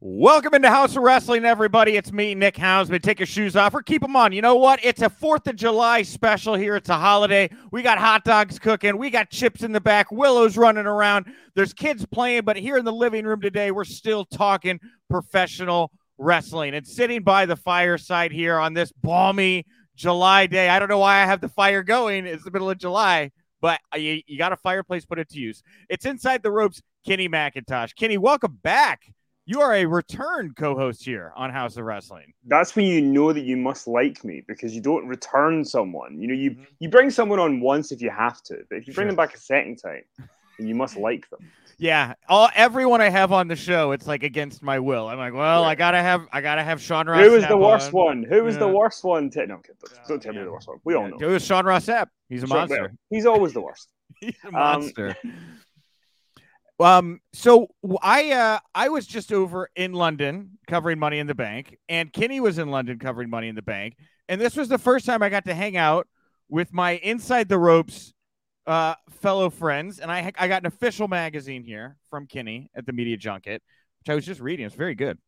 Welcome into Haus of Wrestling, everybody. It's me, Nick Hausman. Take your shoes off or keep them on. You know what? It's a 4th of July special here. It's a holiday. We got hot dogs cooking. We got chips in the back. Willow's running around. There's kids playing, but here in the living room today, we're still talking professional wrestling. And sitting by the fireside here on this balmy July day, I don't know why I have the fire going. It's the middle of July, but you, you got a fireplace, put it to use. It's inside the ropes, Kenny McIntosh. Kenny, welcome back. You are a return co-host here on Haus of Wrestling. That's when you know that you must like me because you don't return someone. You know, you mm-hmm. you bring someone on once if you have to, but if you bring sure. them back a second time, then you must like them. Yeah, all everyone I have on the show, it's like against my will. I'm like, well, I gotta have, I gotta have Sean Ross. Who was the worst on. one? Who was yeah. the worst one? To, no, don't, don't tell yeah. me the worst one. We yeah. all know. It was Sean Ross Sapp. He's a monster. he's always the worst. he's a monster. Um, um, so I uh I was just over in London covering Money in the Bank, and Kenny was in London covering Money in the Bank, and this was the first time I got to hang out with my inside the ropes uh fellow friends, and I I got an official magazine here from Kenny at the media junket, which I was just reading. It's very good.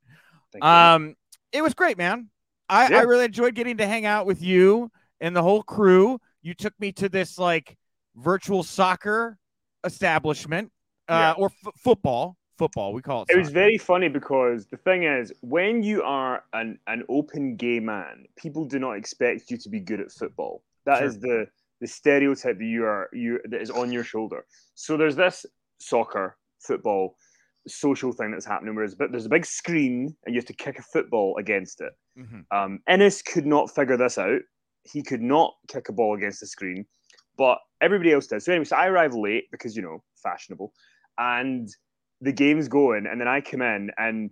Thank um, you. it was great, man. I, yeah. I really enjoyed getting to hang out with you and the whole crew. You took me to this like virtual soccer establishment yeah. Uh, or f- football. Football, we call it. It was very funny because the thing is, when you are an, an open gay man, people do not expect you to be good at football. That sure. is the the stereotype that you are you that is on your shoulder. So there's this soccer, football, social thing that's happening. Whereas, but there's a big screen and you have to kick a football against it. Mm-hmm. Um, Ennis could not figure this out. He could not kick a ball against the screen, but everybody else did. So anyway, so I arrive late because you know fashionable and the game's going, and then I come in, and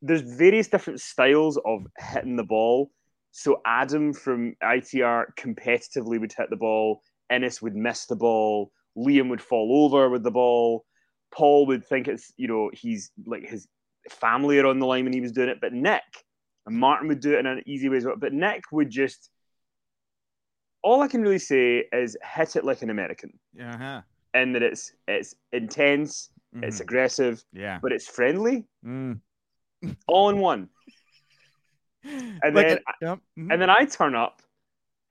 there's various different styles of hitting the ball. So Adam from ITR competitively would hit the ball, Ennis would miss the ball, Liam would fall over with the ball, Paul would think it's you know he's like his family are on the line when he was doing it, but Nick and Martin would do it in an easy way as well. But Nick would just all I can really say is hit it like an American. Uh-huh in that it's it's intense, mm-hmm. it's aggressive, yeah, but it's friendly, mm. all in one. And like then, yep. mm-hmm. and then I turn up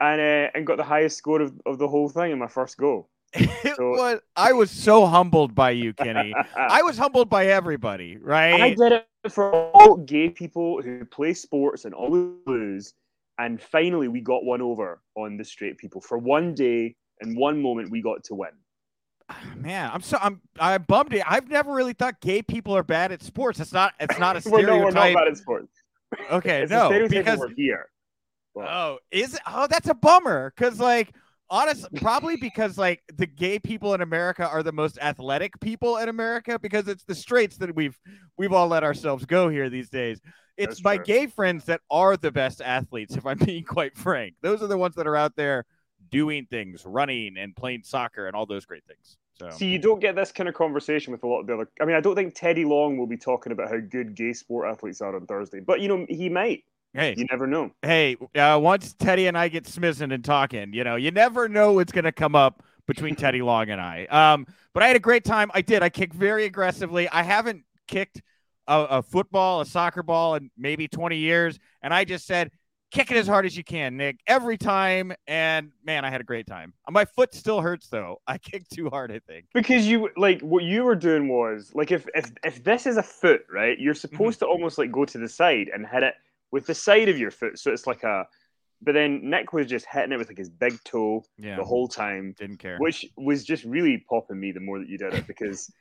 and uh, and got the highest score of, of the whole thing in my first go. So, was, I was so humbled by you, Kenny. I was humbled by everybody, right? I did it for all gay people who play sports and always lose. And finally, we got one over on the straight people. For one day and one moment, we got to win man, I'm so I'm I'm bummed. I've never really thought gay people are bad at sports. It's not it's not a stereotype. we're, no, we're not bad at sports. Okay, it's no, because we're here. Well, oh, is it? Oh, that's a bummer. Because like, honest, probably because like the gay people in America are the most athletic people in America because it's the straights that we've we've all let ourselves go here these days. It's that's my true. gay friends that are the best athletes. If I'm being quite frank, those are the ones that are out there doing things, running and playing soccer and all those great things. So. See, you don't get this kind of conversation with a lot of the other. I mean, I don't think Teddy Long will be talking about how good gay sport athletes are on Thursday, but you know, he might. Hey, you never know. Hey, uh, once Teddy and I get smizzen and talking, you know, you never know what's going to come up between Teddy Long and I. Um, but I had a great time. I did. I kicked very aggressively. I haven't kicked a, a football, a soccer ball in maybe 20 years, and I just said, kick it as hard as you can, Nick, every time. And man, I had a great time. My foot still hurts though. I kicked too hard, I think. Because you like what you were doing was like if if if this is a foot, right? You're supposed mm-hmm. to almost like go to the side and hit it with the side of your foot, so it's like a. But then Nick was just hitting it with like his big toe yeah. the whole time. Didn't care. Which was just really popping me the more that you did it because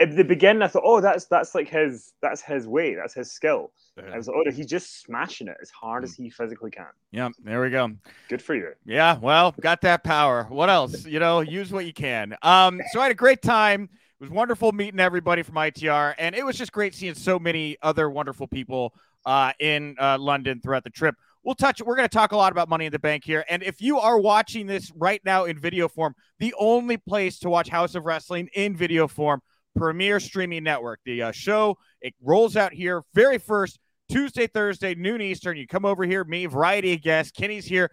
at the beginning, I thought, oh, that's that's like his that's his way, that's his skill. I was like, oh, he's just smashing it as hard as he physically can. Yeah, there we go. Good for you. Yeah, well, got that power. What else? You know, use what you can. Um, so I had a great time. It was wonderful meeting everybody from ITR, and it was just great seeing so many other wonderful people uh, in uh, London throughout the trip. We'll touch. We're going to talk a lot about Money in the Bank here, and if you are watching this right now in video form, the only place to watch Haus of Wrestling in video form premier streaming network. The uh, show it rolls out here very first Tuesday, Thursday, noon Eastern. You come over here, me, variety of guests. Kenny's here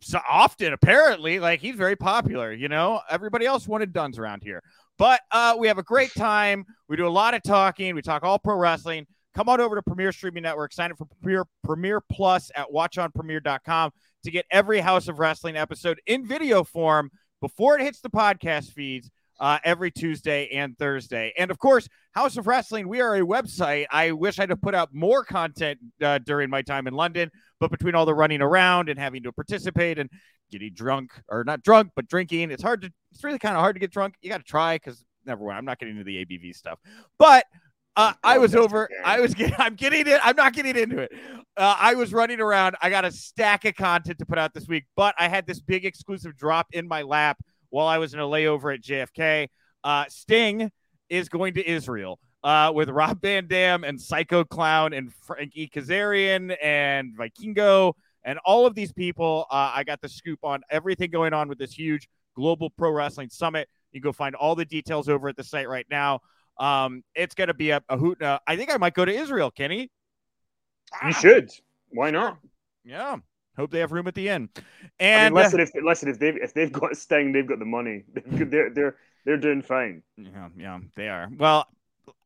so often, apparently. Like he's very popular. You know, everybody else wanted duns around here. But uh, we have a great time. We do a lot of talking. We talk all pro wrestling. come on over to Premier Streaming Network, sign up for Premier Premier Plus at watchonpremier.com to get every Haus of Wrestling episode in video form before it hits the podcast feeds uh, every Tuesday and Thursday. And of course, Haus of Wrestling, we are a website. I wish I'd have put out more content uh, during my time in London, but between all the running around and having to participate and getting drunk or not drunk, but drinking, it's hard to, it's really kind of hard to get drunk. You got to try because never mind. I'm not getting into the ABV stuff, but uh, I was over. I was getting. I'm getting it. I'm not getting into it. Uh, I was running around. I got a stack of content to put out this week, but I had this big exclusive drop in my lap while I was in a layover at JFK. Uh, Sting is going to Israel uh, with Rob Van Dam and Psycho Clown and Frankie Kazarian and Vikingo and all of these people. Uh, I got the scoop on everything going on with this huge global pro wrestling summit. You can go find all the details over at the site right now. Um, it's going to be a, a hoot. Uh, I think I might go to Israel, Kenny. You should. Why not? Yeah. Hope they have room at the inn. And I mean, listen, uh, if if they've if they've got Sting, they've got the money. They're they're they're doing fine. Yeah, yeah, they are. Well,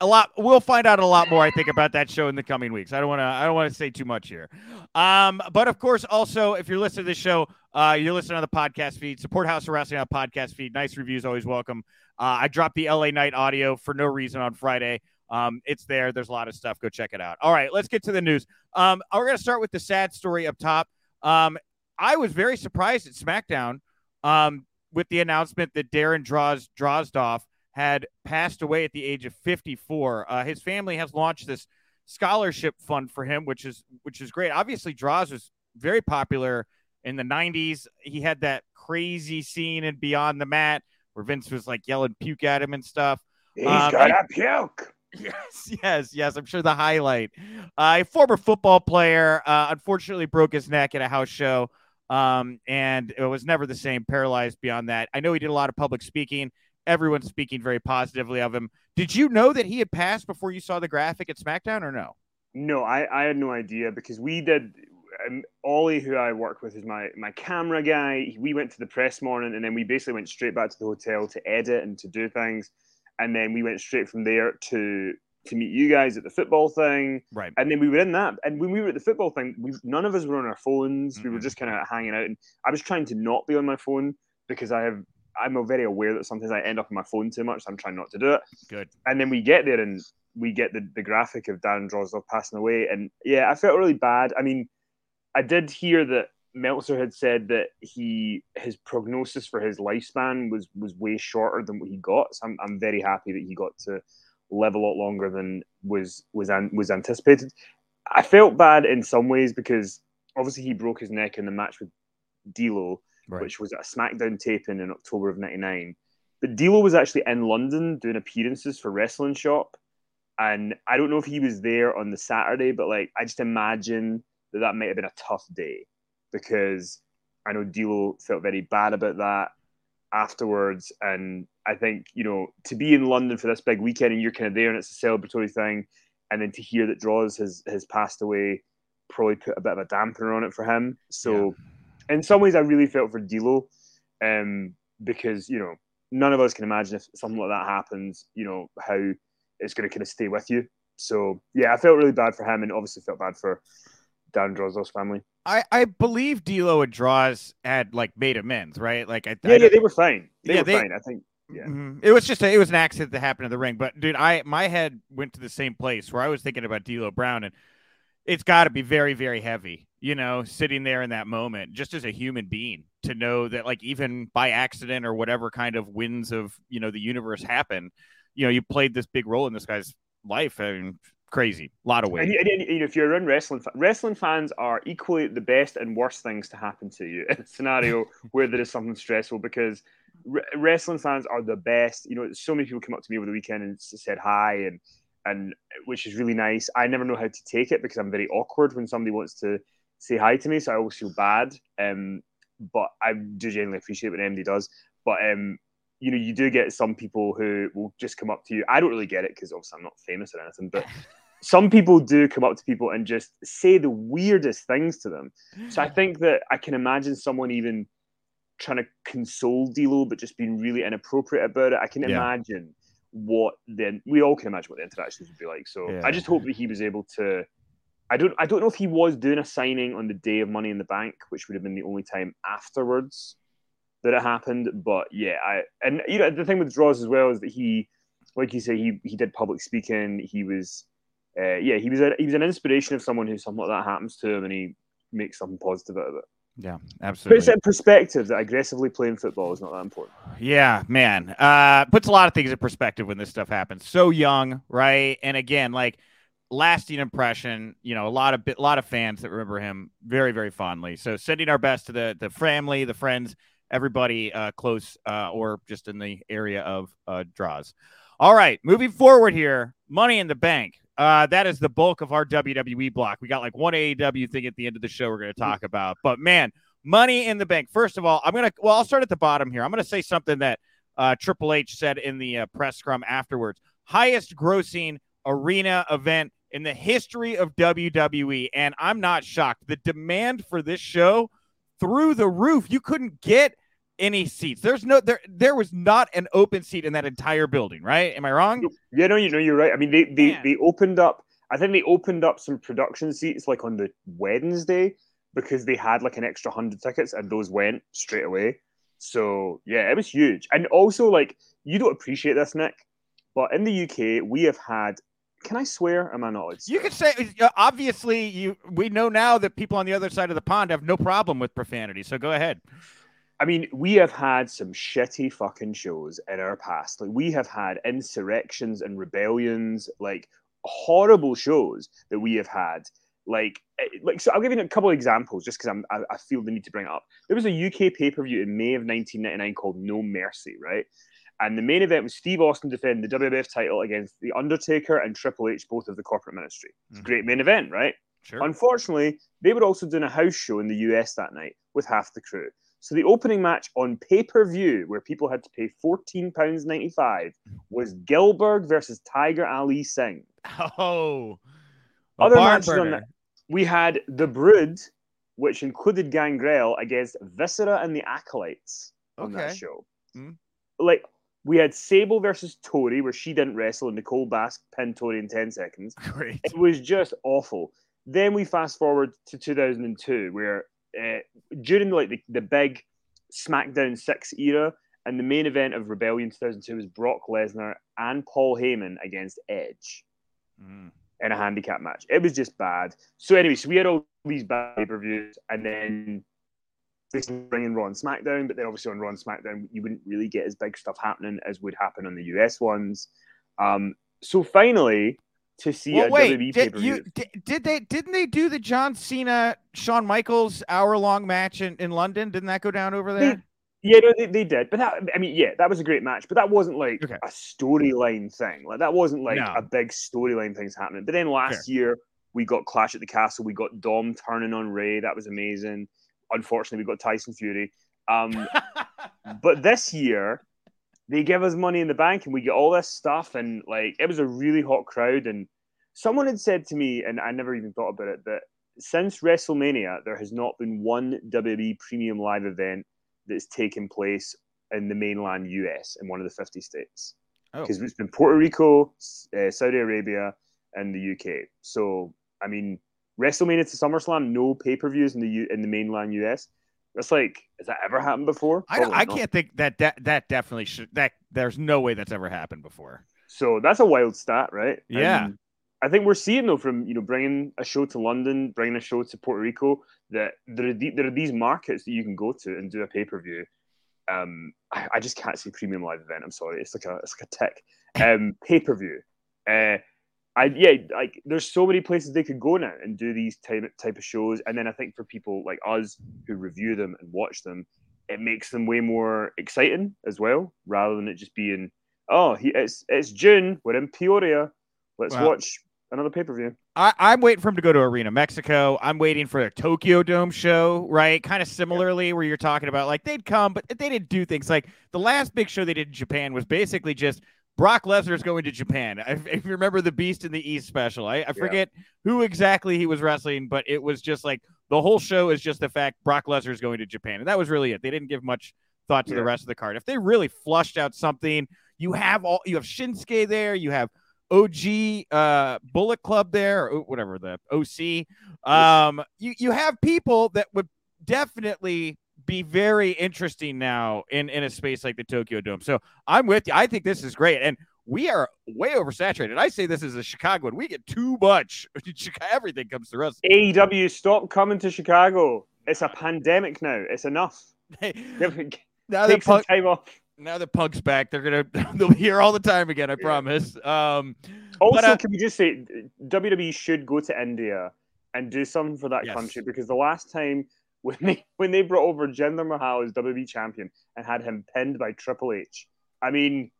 a lot. We'll find out a lot more. I think about that show in the coming weeks. I don't want to. I don't want to say too much here. Um, but of course, also if you're listening to this show, uh, you're listening on the podcast feed. Support Haus of Wrestling on podcast feed. Nice reviews, always welcome. Uh, I dropped the LA Knight audio for no reason on Friday. Um, it's there. There's a lot of stuff. Go check it out. All right, let's get to the news. Um, we're going to start with the sad story up top. Um, I was very surprised at SmackDown um, with the announcement that Darren Droz Drozdov had passed away at the age of 54. Uh, his family has launched this scholarship fund for him, which is which is great. Obviously, Droz was very popular in the 90s. He had that crazy scene in Beyond the Mat where Vince was like yelling puke at him and stuff. He's um, got a puke. Yes, yes, yes. I'm sure the highlight. Uh, a former football player, uh, unfortunately broke his neck at a house show, um, and it was never the same. Paralyzed beyond that. I know he did a lot of public speaking. Everyone's speaking very positively of him. Did you know that he had passed before you saw the graphic at SmackDown, or no? No, I, I had no idea because we did um, Ollie, who I work with, is my my camera guy. We went to the press morning, and then we basically went straight back to the hotel to edit and to do things, and then we went straight from there to to meet you guys at the football thing. Right. And then we were in that, and when we were at the football thing, we none of us were on our phones. Mm-hmm. We were just kind of hanging out, and I was trying to not be on my phone because I have I'm very aware that sometimes I end up on my phone too much. So I'm trying not to do it. Good. And then we get there and we get the, the graphic of Darren Drozdov passing away. And yeah, I felt really bad. I mean, I did hear that Meltzer had said that he his prognosis for his lifespan was was way shorter than what he got. So I'm, I'm very happy that he got to live a lot longer than was was was anticipated. I felt bad in some ways because obviously he broke his neck in the match with D'Lo, right. which was a SmackDown taping in October of '99. But D'Lo was actually in London doing appearances for Wrestling Shop, and I don't know if he was there on the Saturday, but like I just imagine that that might have been a tough day because I know D'Lo felt very bad about that afterwards. And I think, you know, to be in London for this big weekend and you're kind of there and it's a celebratory thing, and then to hear that Droz has, has passed away probably put a bit of a dampener on it for him. So, yeah. in some ways, I really felt for D'Lo um, because, you know, none of us can imagine if something like that happens, you know, how it's going to kind of stay with you. So, yeah, I felt really bad for him and obviously felt bad for Darren Drozdov's family. I, I believe D'Lo and Droz had like made amends, right? Like, I, yeah, I, yeah, they were fine. They yeah, were they, fine. I think. Yeah. Mm-hmm. It was just a, it was an accident that happened in the ring, but dude, I my head went to the same place where I was thinking about D'Lo Brown, and it's got to be very very heavy, you know, sitting there in that moment, just as a human being, to know that like even by accident or whatever kind of winds of you know the universe happen, you know, you played this big role in this guy's life. I mean, crazy. A lot of weight. And, and, and, if you're in wrestling, wrestling fans are equally the best and worst things to happen to you in a scenario where there is something stressful because wrestling fans are the best. You know, so many people come up to me over the weekend and said hi and and which is really nice. I never know how to take it because I'm very awkward when somebody wants to say hi to me, so I always feel bad. Um, but I do genuinely appreciate what MD does. But um, you know, you do get some people who will just come up to you. I don't really get it because obviously I'm not famous or anything, but some people do come up to people and just say the weirdest things to them. So I think that I can imagine someone even trying to console D'Lo, but just being really inappropriate about it. I can yeah. imagine what then we all can imagine what the interactions would be like. So Yeah. I just hope that he was able to. I don't. I don't know if he was doing a signing on the day of Money in the Bank, which would have been the only time afterwards that it happened. But yeah, I and you know the thing with Droz as well is that he, like you say, he he did public speaking. He was, uh, yeah, he was a, he was an inspiration of someone who something like that happens to him, and he makes something positive out of it. Yeah, absolutely. Puts it in perspective that aggressively playing football is not that important. Yeah, man. Uh puts a lot of things in perspective when this stuff happens. So young, right? And again, like lasting impression, you know, a lot of bit lot of fans that remember him very, very fondly. So sending our best to the the family, the friends, everybody uh close uh or just in the area of uh Droz. All right, moving forward here, money in the bank. Uh, that is the bulk of our WWE block. We got like one AEW thing at the end of the show we're going to talk about. But man, money in the bank. First of all, I'm gonna well, I'll start at the bottom here. I'm gonna say something that uh, Triple H said in the uh, press scrum afterwards. Highest grossing arena event in the history of WWE, and I'm not shocked. The demand for this show through the roof. You couldn't get any seats. There's no there. There was not an open seat in that entire building. Right? Am I wrong? Yeah, no, you know, you're right. I mean, they they, Man. they opened up. I think they opened up some production seats like on the Wednesday because they had like an extra hundred tickets and those went straight away. So yeah, it was huge. And also, like, you don't appreciate this, Nick, but in the UK, we have had. Can I swear? Am I not? You could say uh, obviously you. We know now that people on the other side of the pond have no problem with profanity. So go ahead. I mean, we have had some shitty fucking shows in our past. Like we have had insurrections and rebellions, like horrible shows that we have had. Like, eh, like so. I'll give you a couple of examples just because I'm I, I feel the need to bring it up. There was a UK pay per view in May of 1999 called No Mercy, right? And the main event was Steve Austin defending the WWF title against The Undertaker and Triple H, both of the corporate ministry. It's a Mhm. great main event, right? Sure. Unfortunately, they were also doing a house show in the US that night with half the crew. So the opening match on pay per view, where people had to pay £14.95, was Gillberg versus Tiger Ali Singh. Oh, Other matches on that. We had The Brood, which included Gangrel, against Viscera and the Acolytes on that Okay. show. Hmm. Like, we had Sable versus Tori, where she didn't wrestle, and Nicole Bass pinned Tori in 10 seconds. Great. It was just awful. Then we fast forward to 2002, where uh, during like the, the big SmackDown Six era, and the main event of Rebellion 2002 was Brock Lesnar and Paul Heyman against Edge Mm. in a handicap match. It was just bad. So anyway, so we had all these bad pay per views, and then they bring in Raw and SmackDown, but then obviously on Raw and SmackDown, you wouldn't really get as big stuff happening as would happen on the US ones. Um, so finally, to see Well, a wait. WWE Did you did, did they didn't they do the John Cena Shawn Michaels hour long match in, in London? Didn't that go down over there? Yeah, no, they, they did, but that I mean, yeah, that was a great match, but that wasn't like Okay. a storyline thing. Like that wasn't like No. a big storyline things happening. But then last year we got Clash at the Castle, we got Dom turning on Rey, that was amazing. Unfortunately, we got Tyson Fury. Um, but this year they give us money in the bank and we get all this stuff and like it was a really hot crowd and someone had said to me and I never even thought about it that since WrestleMania there has not been one WWE premium live event that's taken place in the mainland US in one of the 50 states Oh. because it's been Puerto Rico, uh, Saudi Arabia, and the UK. So I mean, WrestleMania to SummerSlam, no pay per views in the U- in the mainland US. That's like, has that ever happened before? I, I can't think that that that definitely should that there's no way that's ever happened before. So that's a wild stat, right? Yeah. And I think we're seeing though from you know bringing a show to London, bringing a show to Puerto Rico, that there are, the, there are these markets that you can go to and do a pay per view. Um, I, I just can't see premium live event. I'm sorry, it's like a it's like a tick. Um, pay per view. Uh, I yeah, like there's so many places they could go now and do these type type of shows, and then I think for people like us who review them and watch them, it makes them way more exciting as well, rather than it just being oh, he, it's it's June. We're in Peoria. Let's Wow. watch another pay per view. I, I'm waiting for him to go to Arena Mexico. I'm waiting for a Tokyo Dome show, right? Kind of similarly, where you're talking about like they'd come, but they didn't do things like the last big show they did in Japan was basically just Brock Lesnar is going to Japan. If, if you remember the Beast in the East special, I, I forget who exactly he was wrestling, but it was just like the whole show is just the fact Brock Lesnar is going to Japan, and that was really it. They didn't give much thought to the rest of the card. If they really flushed out something, You have all you have Shinsuke there. You have OG uh, Bullet Club there, or whatever the OC. Um, you you have people that would definitely be very interesting now in in a space like the Tokyo Dome. So I'm with you. I think this is great, and we are way oversaturated. I say this is a Chicago, and we get too much. Everything comes through us. AEW, stop coming to Chicago. It's a pandemic now. It's enough. now Take some time off. Now the punk's back. They're gonna they'll be here all the time again. I yeah. promise. Um, also, but, uh, can we just say WWE should go to India and do something for that yes. country because the last time when they when they brought over Jinder Mahal as WWE champion and had him pinned by Triple H, I mean,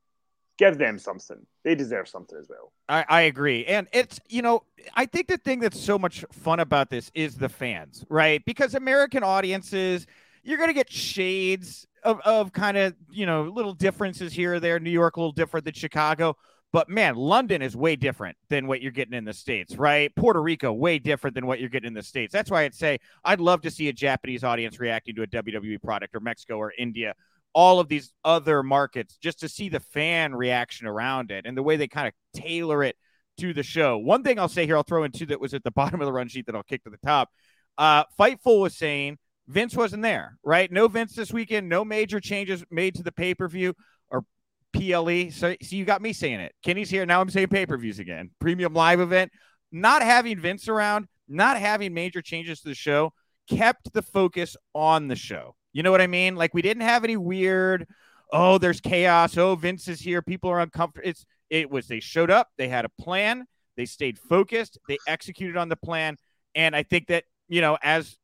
give them something. They deserve something as well. I, I agree. And it's, you know, I think the thing that's so much fun about this is the fans, right? Because American audiences, you're going to get shades of, of kind of, you know, little differences here or there. New York a little different than Chicago. But man, London is way different than what you're getting in the States, right? Puerto Rico, way different than what you're getting in the States. That's why I'd say I'd love to see a Japanese audience reacting to a WWE product or Mexico or India all of these other markets just to see the fan reaction around it and the way they kind of tailor it to the show. One thing I'll say here, I'll throw in two that was at the bottom of the run sheet that I'll kick to the top. Uh, Fightful was saying Vince wasn't there, right? No Vince this weekend, no major changes made to the pay per view PLE. So, so you got me saying it. Kenny's here. Now I'm saying pay per views again. Premium live event. Not having Vince around, not having major changes to the show kept the focus on the show. You know what I mean? Like we didn't have any weird, oh, there's chaos. Oh, Vince is here. People are uncomfortable. It's it was they showed up, they had a plan, they stayed focused, they executed on the plan. And I think that, you know, as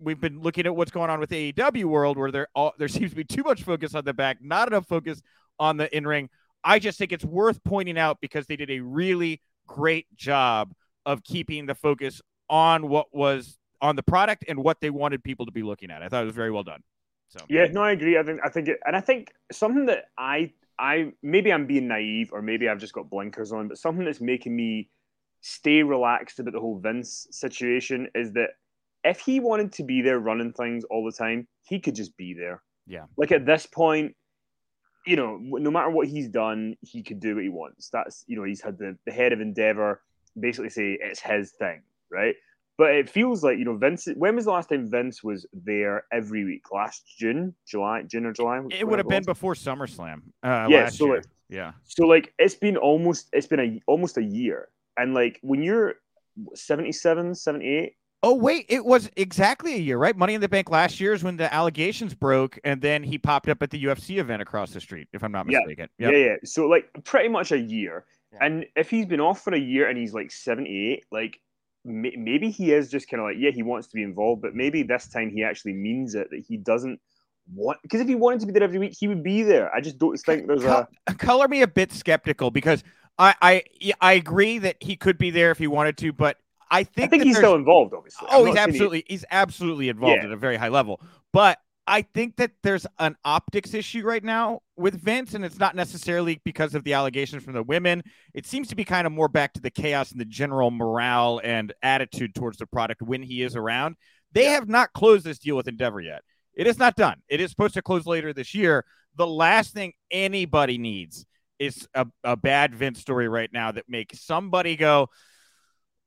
we've been looking at what's going on with AEW world where there all, there seems to be too much focus on the back, not enough focus on the in ring. I just think it's worth pointing out because they did a really great job of keeping the focus on what was on the product and what they wanted people to be looking at. I thought it was very well done. So yeah, no, I agree. I think I think it, and I think something that I I maybe I'm being naive or maybe I've just got blinkers on, but something that's making me stay relaxed about the whole Vince situation is that if he wanted to be there running things all the time, he could just be there. Yeah. Like at this point, you know, no matter what he's done, he could do what he wants. That's you know, he's had the, the head of Endeavor basically say it's his thing, right? But it feels like you know Vince. When was the last time Vince was there every week? Last June, July, June or July? It would have been before SummerSlam. Uh, yeah, so year. like, yeah. So like it's been almost it's been a almost a year, and like when you're 77, 78. Oh wait, it was exactly a year, right? Money in the Bank last year is when the allegations broke, and then he popped up at the UFC event across the street, if I'm not mistaken. Yeah, yep. yeah, yeah. So like pretty much a year, yeah. and if he's been off for a year and he's like 78, like maybe he is just kind of like, yeah, he wants to be involved, but maybe this time he actually means it that he doesn't want because if he wanted to be there every week, he would be there. I just don't think there's a uh, color me a bit skeptical because I I I agree that he could be there if he wanted to, but I think, I think he's still involved. Obviously, oh, he's absolutely he's absolutely involved yeah. at a very high level, but I think that there's an optics issue right now with Vince, and it's not necessarily because of the allegations from the women. It seems to be kind of more back to the chaos and the general morale and attitude towards the product when he is around. They yeah. have not closed this deal with Endeavor yet. It is not done. It is supposed to close later this year. The last thing anybody needs is a, a bad Vince story right now that makes somebody go,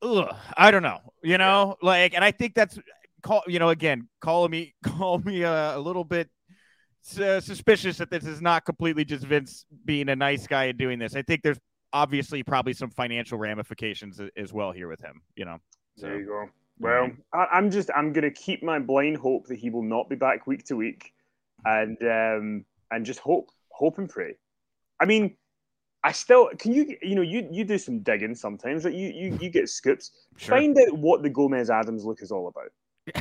Ugh, I don't know, you know, like, and I think that's call you know again call me call me a, a little bit uh, suspicious that this is not completely just Vince being a nice guy and doing this. I think there's obviously probably some financial ramifications as well here with him. You know. So. There you go. Well, I, am just I'm gonna keep my blind hope that he will not be back week to week, and um, and just hope hope and pray. I mean, I still can you you know you you do some digging sometimes, right? You you you get scoops. Sure. Find out what the Gomez Addams look is all about.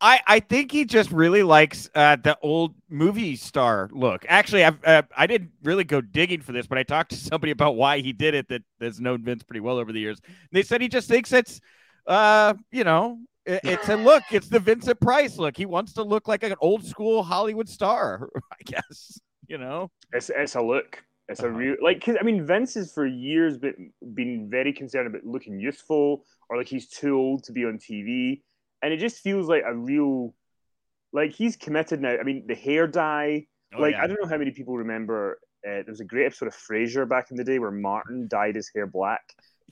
I I think he just really likes uh, the old movie star look. Actually, I've uh, I didn't really go digging for this, but I talked to somebody about why he did it that has known Vince pretty well over the years. They said he just thinks it's uh you know it, it's a look. It's the Vincent Price look. He wants to look like an old school Hollywood star. I guess you know. It's it's a look. It's uh-huh. a real like cause, I mean Vince has for years been been very concerned about looking youthful or like he's too old to be on TV, and it just feels like a real like he's committed now. I mean the hair dye, oh, like yeah. I don't know how many people remember uh, there was a great episode of Frasier back in the day where Martin dyed his hair black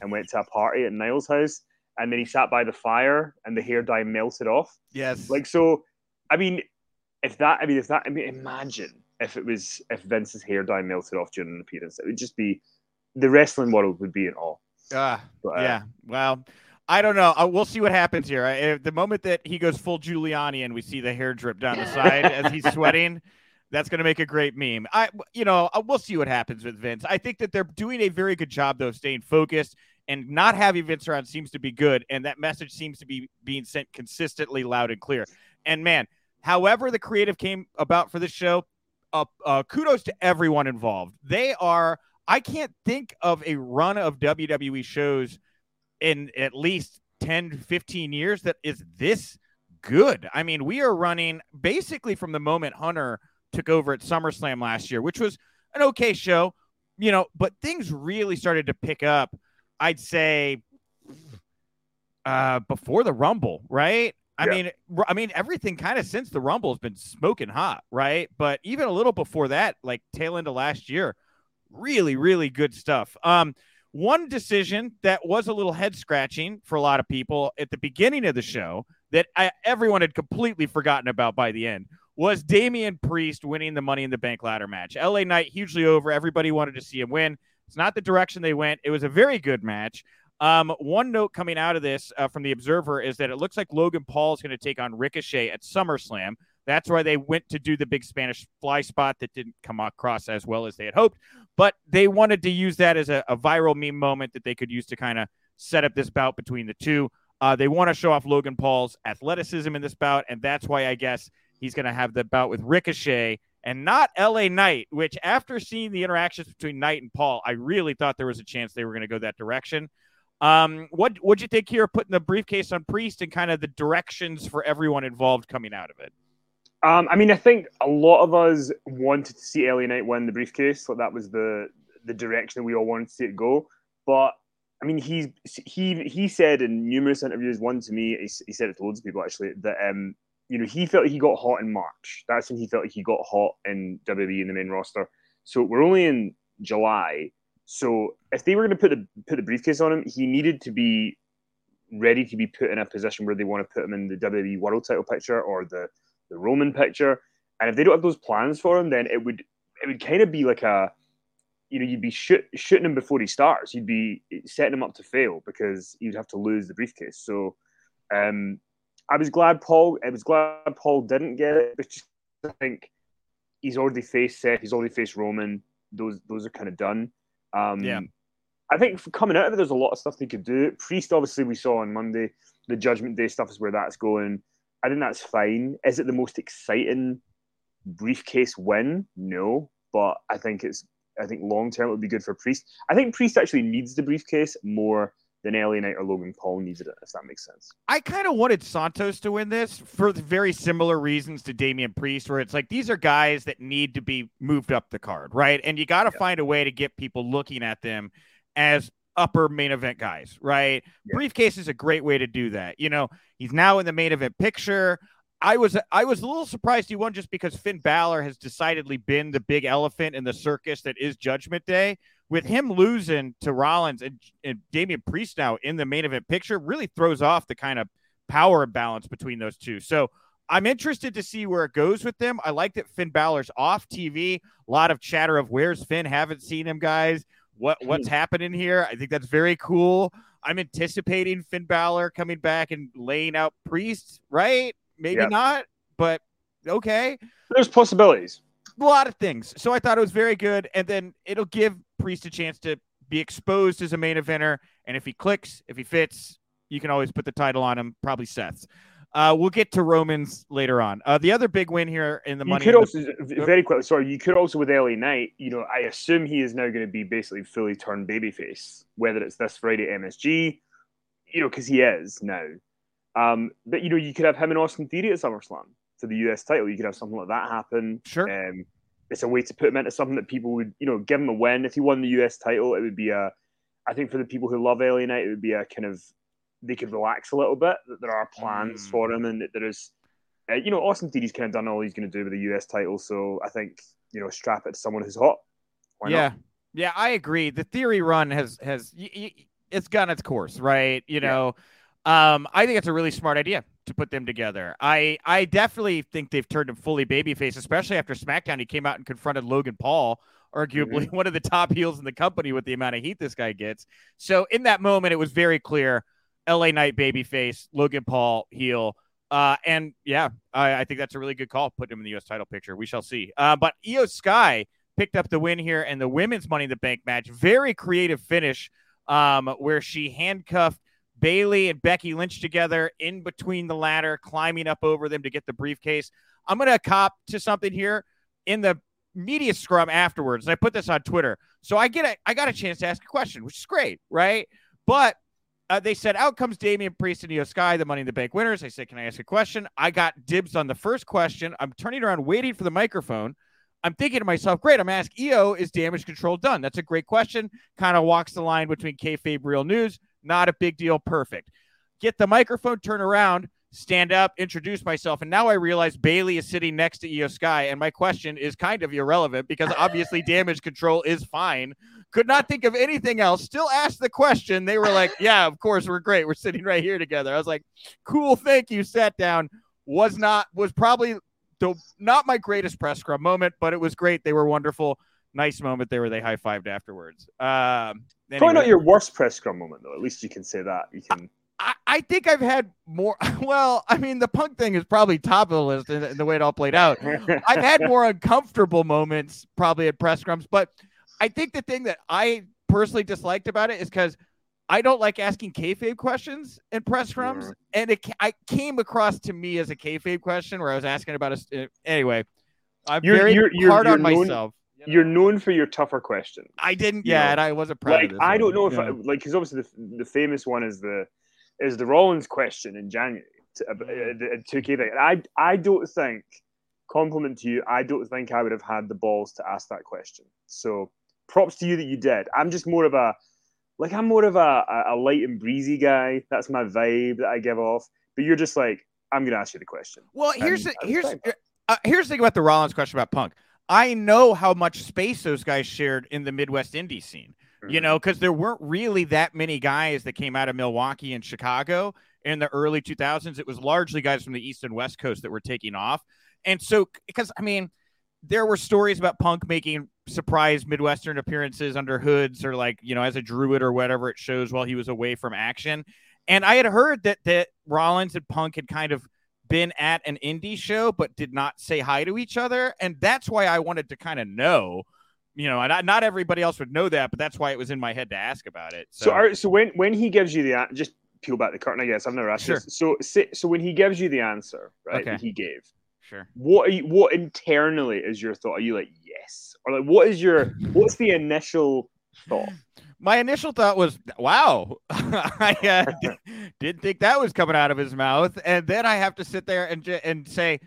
and went to a party at Niles' house, and then he sat by the fire and the hair dye melted off. Yes. Like so, I mean, if that, I mean, if that, I mean, imagine if it was if Vince's hair dye melted off during an appearance, it would just be the wrestling world would be in awe. Uh, but, uh, yeah. Well, I don't know. Uh, we'll see what happens here. Uh, the moment that he goes full Giuliani and we see the hair drip down the side as he's sweating, that's going to make a great meme. I, you know, uh, we'll see what happens with Vince. I think that they're doing a very good job though, staying focused and not having Vince around seems to be good, and that message seems to be being sent consistently, loud and clear. And man, however the creative came about for this show, uh, uh, kudos to everyone involved. They are. I can't think of a run of WWE shows in at least 10, 15 years that is this good. I mean, we are running basically from the moment Hunter took over at SummerSlam last year, which was an okay show, you know, but things really started to pick up, I'd say, uh, before the Rumble, right? I yeah. mean, I mean, everything kind of since the Rumble has been smoking hot, right? But even a little before that, like tail end of last year, really, really good stuff. Um, one decision that was a little head scratching for a lot of people at the beginning of the show that I, everyone had completely forgotten about by the end was Damian Priest winning the Money in the Bank ladder match. LA Knight hugely over. Everybody wanted to see him win. It's not the direction they went. It was a very good match. Um, one note coming out of this uh, from the Observer is that it looks like Logan Paul is going to take on Ricochet at SummerSlam. That's why they went to do the big Spanish fly spot that didn't come across as well as they had hoped. But they wanted to use that as a, a viral meme moment that they could use to kind of set up this bout between the two. Uh, they want to show off Logan Paul's athleticism in this bout, and that's why I guess he's going to have the bout with Ricochet and not LA Knight, which after seeing the interactions between Knight and Paul, I really thought there was a chance they were going to go that direction. Um, what what'd you think here, putting the briefcase on Priest and kind of the directions for everyone involved coming out of it? Um, I mean, I think a lot of us wanted to see LA Knight win the briefcase. So that was the the direction we all wanted to see it go. But I mean, he's he he said in numerous interviews, one to me, he, he said it to loads of people actually, that um, you know, he felt like he got hot in March. That's when he felt like he got hot in WWE in the main roster. So we're only in July. So if they were going to put the put the briefcase on him, he needed to be ready to be put in a position where they want to put him in the WWE World Title picture or the the Roman picture. And if they don't have those plans for him, then it would it would kind of be like a you know, you'd be shoot, shooting him before he starts. You'd be setting him up to fail because you'd have to lose the briefcase. So, um, I was glad Paul. I was glad Paul didn't get it. But I think he's already faced Seth. He's already faced Roman. Those those are kind of done. Um, yeah. I think for coming out of it, there's a lot of stuff they could do. Priest, obviously, we saw on Monday. The Judgment Day stuff is where that's going. I think that's fine. Is it the most exciting briefcase win? No, but I think it's. I think long term it would be good for Priest. I think Priest actually needs the briefcase more than LA Knight or Logan Paul needed it, if that makes sense. I kind of wanted Santos to win this for very similar reasons to Damian Priest, where it's like these are guys that need to be moved up the card, right? And you got to yeah. find a way to get people looking at them as upper main event guys, right? Yeah. Briefcase is a great way to do that. You know, he's now in the main event picture. I was I was a little surprised he won just because Finn Balor has decidedly been the big elephant in the circus that is Judgment Day. With him losing to Rollins and, and Damian Priest now in the main event picture, really throws off the kind of power imbalance between those two. So I'm interested to see where it goes with them. I like that Finn Balor's off TV. A lot of chatter of where's Finn? Haven't seen him, guys what what's hmm. happening here. I think that's very cool. I'm anticipating Finn Balor coming back and laying out Priest, right? Maybe yep. not, but okay. There's possibilities. A lot of things. So I thought it was very good. And then it'll give Priest a chance to be exposed as a main eventer. And if he clicks, if he fits, you can always put the title on him, probably Seth's. Uh, we'll get to Romans later on. Uh, the other big win here in the you money. Could also the... very quickly. Sorry, you could also with LA Knight. You know, I assume he is now going to be basically fully turned babyface, whether it's this Friday MSG, you know, because he is now. Um, but you know, you could have him and Austin Theory at SummerSlam for the US title. You could have something like that happen. Sure. Um, it's a way to put him into something that people would, you know, give him a win. If he won the US title, it would be a. I think for the people who love Knight, it would be a kind of they could relax a little bit. That there are plans mm. for him, and that there is, uh, you know, Austin Theory's kind of done all he's going to do with the US title. So I think you know, strap it to someone who's hot. Why yeah, not? yeah, I agree. The theory run has has y- y- it's gone its course, right? You know, um, I think it's a really smart idea to put them together. I I definitely think they've turned him fully babyface, especially after SmackDown. He came out and confronted Logan Paul, arguably one of the top heels in the company with the amount of heat this guy gets. So in that moment, it was very clear: LA Knight babyface, Logan Paul heel. Uh, and yeah, I, I think that's a really good call, putting him in the U.S. title picture. We shall see. Uh, but Iyo Sky picked up the win here and the women's Money in the Bank match. Very creative finish um, where she handcuffed Bayley and Becky Lynch together in between the ladder, climbing up over them to get the briefcase. I'm going to cop to something here in the media scrum afterwards. And I put this on Twitter. So I get a, I got a chance to ask a question, which is great, right? But uh, they said, out comes Damian Priest and Iyo Sky, the Money in the Bank winners. I said, can I ask a question? I got dibs on the first question. I'm turning around, waiting for the microphone. I'm thinking to myself, great, I'm asking Iyo, is damage control done? That's a great question. Kind of walks the line between kayfabe real news. Not a big deal. Perfect. Get the microphone, turn around, stand up, introduce myself. And now I realize Bayley is sitting next to Iyo Sky. And my question is kind of irrelevant because obviously damage control is fine. Could not think of anything else. Still asked the question. They were like, yeah, of course, we're great. We're sitting right here together. I was like, cool, thank you. Sat down. Was not, was probably the not my greatest press scrum moment, but it was great. They were wonderful. Nice moment there where they high fived afterwards. Um, anyway. Probably not your worst press scrum moment though. At least you can say that. You can. I, I think I've had more. Well, I mean, the punk thing is probably top of the list in, in the way it all played out. I've had more uncomfortable moments probably at press scrums, but I think the thing that I personally disliked about it is because I don't like asking kayfabe questions in press scrums, and it I came across to me as a kayfabe question where I was asking about a anyway. I'm You're- very you're- you're- hard on you're known- myself. You know? You're known for your tougher question. I didn't, you yeah, know, and I wasn't proud of Like this I don't know if Yeah. I, like because obviously the, the famous one is the is the Rollins question in January to, uh, Mm. uh, 2K thing. And I I don't think compliment to you. I don't think I would have had the balls to ask that question. So props to you that you did. I'm just more of a like I'm more of a, a, a light and breezy guy. That's my vibe that I give off. But you're just like I'm gonna ask you the question. Well, here's And the, here's uh, here's the thing about the Rollins question about Punk. I know how much space those guys shared in the Midwest indie scene. You Mhm. know, because there weren't really that many guys that came out of Milwaukee and Chicago in the early 2000s. It was largely guys from the East and West Coast that were taking off. And so, because I mean, there were stories about Punk making surprise Midwestern appearances under hoods or like, you know, as a druid or whatever it shows while he was away from action. And I had heard that that Rollins and Punk had kind of been at an indie show but did not say hi to each other. And that's why I wanted to kind of know, you know, and not, not everybody else would know that, but that's why it was in my head to ask about it. So, So, are, so when when he gives you the just peel back the curtain, I guess I've never asked Sure. this. So so when he gives you the answer, right, Okay. that he gave, sure. what are you, what internally is your thought? Are you like yes, or like what is your what's the initial thought? My initial thought was, wow, I uh, di- didn't think that was coming out of his mouth. And then I have to sit there and, and say,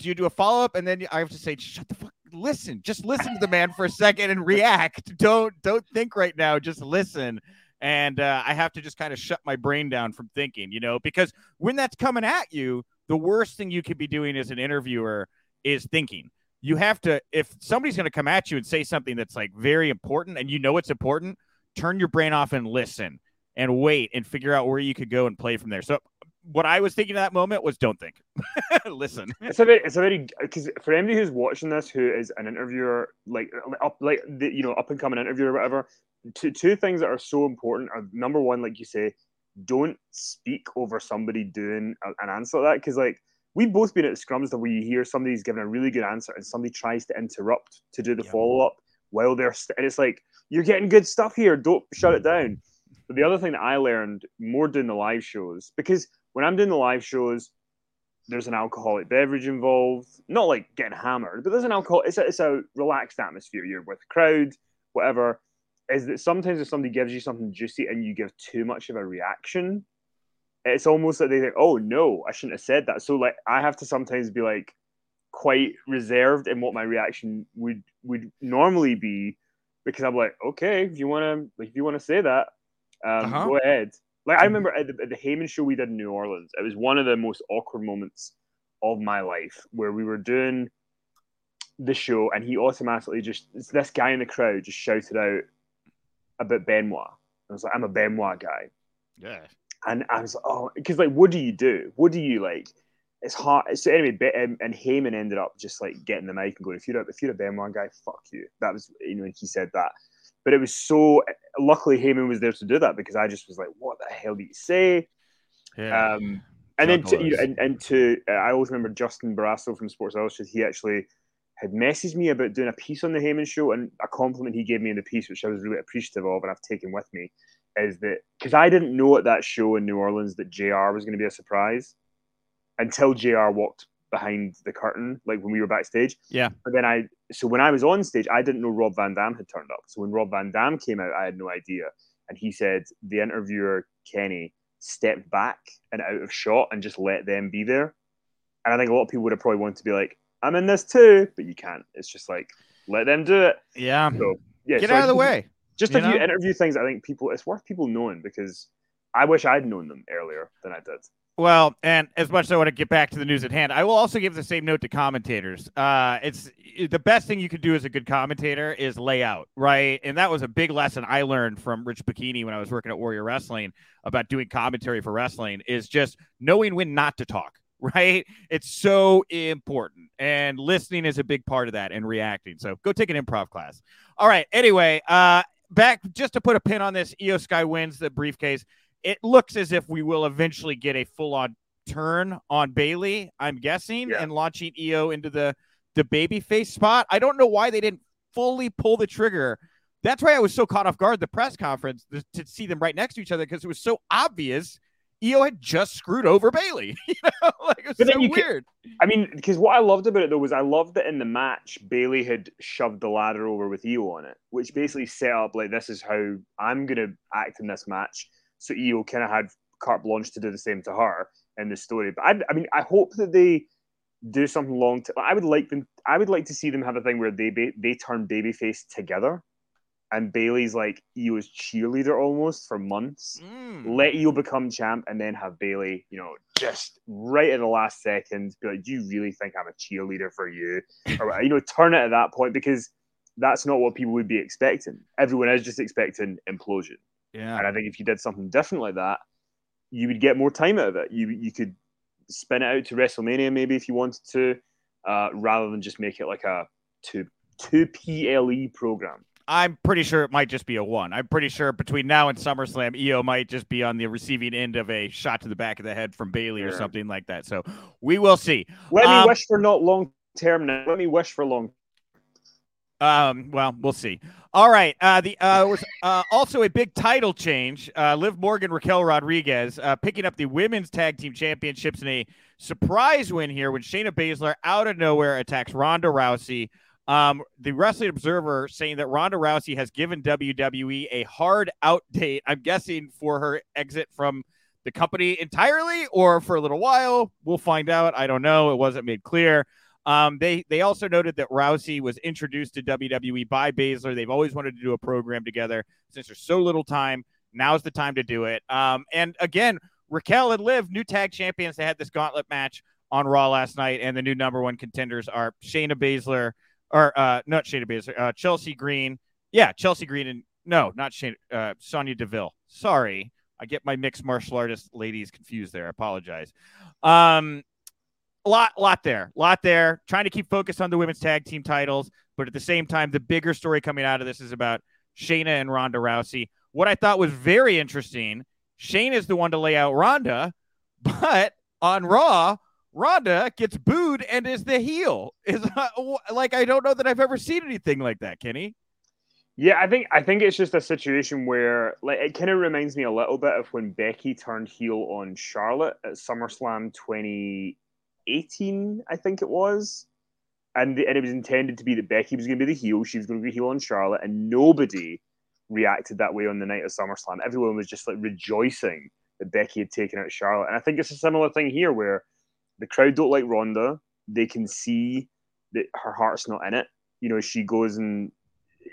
do you do a follow up? And then I have to say, shut the fuck, listen, just listen to the man for a second and react. Don't, don't think right now, just listen. And uh, I have to just kind of shut my brain down from thinking, you know, because when that's coming at you, the worst thing you could be doing as an interviewer is thinking. You have to, if somebody's going to come at you and say something that's like very important and you know it's important, turn your brain off and listen and wait and figure out where you could go and play from there. So, what I was thinking at that moment was don't think, listen. It's a very it's a very because for anybody who's watching this who is an interviewer like up like the, you know up and coming interviewer or whatever, two two things that are so important are number one, like you say, don't speak over somebody doing an answer like that because like we've both been at scrums that where you hear somebody's giving a really good answer and somebody tries to interrupt to do the Yeah. follow up while they're st- and it's like you're getting good stuff here, don't shut it down. But the other thing that I learned more doing the live shows because when I'm doing the live shows, there's an alcoholic beverage involved. Not like getting hammered, but there's an alcohol. It's a, it's a relaxed atmosphere. You're with a crowd, whatever. Is that sometimes if somebody gives you something juicy and you give too much of a reaction, it's almost like they think, "Oh no, I shouldn't have said that." So like I have to sometimes be like quite reserved in what my reaction would would normally be because I'm like, okay, if you want to, like, if you want to say that, um, Uh-huh. go ahead. Like I remember at the, at the Heyman show we did in New Orleans, it was one of the most awkward moments of my life where we were doing the show, and he automatically just this guy in the crowd just shouted out about Benoit. I was like, I'm a Benoit guy. Yeah. And I was like, oh, because like, what do you do? What do you like? It's hard. So anyway, and, and Heyman ended up just like getting the mic and going, if you're a, if you're a Benoit guy, fuck you. That was you know, when he said that. But it was so. Luckily, Heyman was there to do that because I just was like, what the hell did you say? Yeah. Um, and then to, you know, and, and to uh, I always remember Justin Barrasso from Sports Illustrated. He actually had messaged me about doing a piece on the Heyman show, and a compliment he gave me in the piece, which I was really appreciative of, and I've taken with me, is that because I didn't know at that show in New Orleans that JR was going to be a surprise until JR walked behind the curtain, like when we were backstage. Yeah. But then I, so when I was on stage, I didn't know Rob Van Dam had turned up. So when Rob Van Dam came out, I had no idea. And he said the interviewer, Kenny, stepped back and out of shot and just let them be there. And I think a lot of people would have probably wanted to be like, I'm in this too, but you can't. It's just like, let them do it. Yeah. So, yeah. Get so out of the way. Just a few interview things I think people, it's worth people knowing because I wish I'd known them earlier than I did. Well, and as much as I want to get back to the news at hand, I will also give the same note to commentators. Uh, it's the best thing you could do as a good commentator is lay out, right? And that was a big lesson I learned from Rich Bocchini when I was working at Warrior Wrestling about doing commentary for wrestling is just knowing when not to talk, right? It's so important. And listening is a big part of that and reacting. So go take an improv class. All right. Anyway, uh, back just to put a pin on this, Iyo Sky wins the briefcase it looks as if we will eventually get a full on turn on Bayley, I'm guessing, yeah. and launching Iyo into the the babyface spot. I don't know why they didn't fully pull the trigger. That's why I was so caught off guard the press conference to see them right next to each other because it was so obvious Iyo had just screwed over Bayley. you know, like it was so weird. Could, I mean, because what I loved about it though was I loved that in the match Bayley had shoved the ladder over with Iyo on it, which basically set up like this is how I'm gonna act in this match. So Iyo kind of had carte blanche to do the same to her in the story. But I, I mean, I hope that they do something long. I would like them. I would like to see them have a thing where they they turn babyface together, and Bayley's like Iyo's cheerleader almost for months. Mm. Let Iyo become champ, and then have Bayley, you know, just right at the last second, be like, "Do you really think I'm a cheerleader for you?" or you know, turn it at that point because that's not what people would be expecting. Everyone is just expecting implosion. Yeah. And I think if you did something different like that, you would get more time out of it. You you could spin it out to WrestleMania maybe if you wanted to, uh, rather than just make it like a two two PLE program. I'm pretty sure it might just be a one. I'm pretty sure between now and SummerSlam, Iyo might just be on the receiving end of a shot to the back of the head from Bayley or something like that. So we will see. Let um, me wish for not long term now. Let me wish for long um, well, we'll see. All right. Uh, the uh, was uh, also a big title change. Uh, Liv Morgan, Raquel Rodriguez uh, picking up the women's tag team championships in a surprise win here when Shayna Baszler out of nowhere attacks Ronda Rousey. Um, the Wrestling Observer saying that Ronda Rousey has given WWE a hard out date. I'm guessing for her exit from the company entirely or for a little while. We'll find out. I don't know. It wasn't made clear. Um, they they also noted that Rousey was introduced to WWE by Baszler. They've always wanted to do a program together. Since there's so little time, now's the time to do it. Um, and again, Raquel and Liv, new tag champions. They had this gauntlet match on Raw last night, and the new number one contenders are Shayna Baszler, or uh, not Shayna Baszler, uh, Chelsea Green. Yeah, Chelsea Green, and no, not Shayna, uh, Sonya Deville. Sorry, I get my mixed martial artist ladies confused there. I apologize. Um, a lot, lot there, lot there. Trying to keep focus on the women's tag team titles, but at the same time, the bigger story coming out of this is about Shayna and Ronda Rousey. What I thought was very interesting, Shayna is the one to lay out Ronda, but on Raw, Ronda gets booed and is the heel. Is like I don't know that I've ever seen anything like that, Kenny. Yeah, I think I think it's just a situation where like it kind of reminds me a little bit of when Becky turned heel on Charlotte at SummerSlam 20 18, I think it was. And, the, and it was intended to be that Becky was going to be the heel. She was going to be heel on Charlotte, and nobody reacted that way on the night of SummerSlam. Everyone was just like rejoicing that Becky had taken out Charlotte. And I think it's a similar thing here where the crowd don't like Ronda. They can see that her heart's not in it. You know, she goes and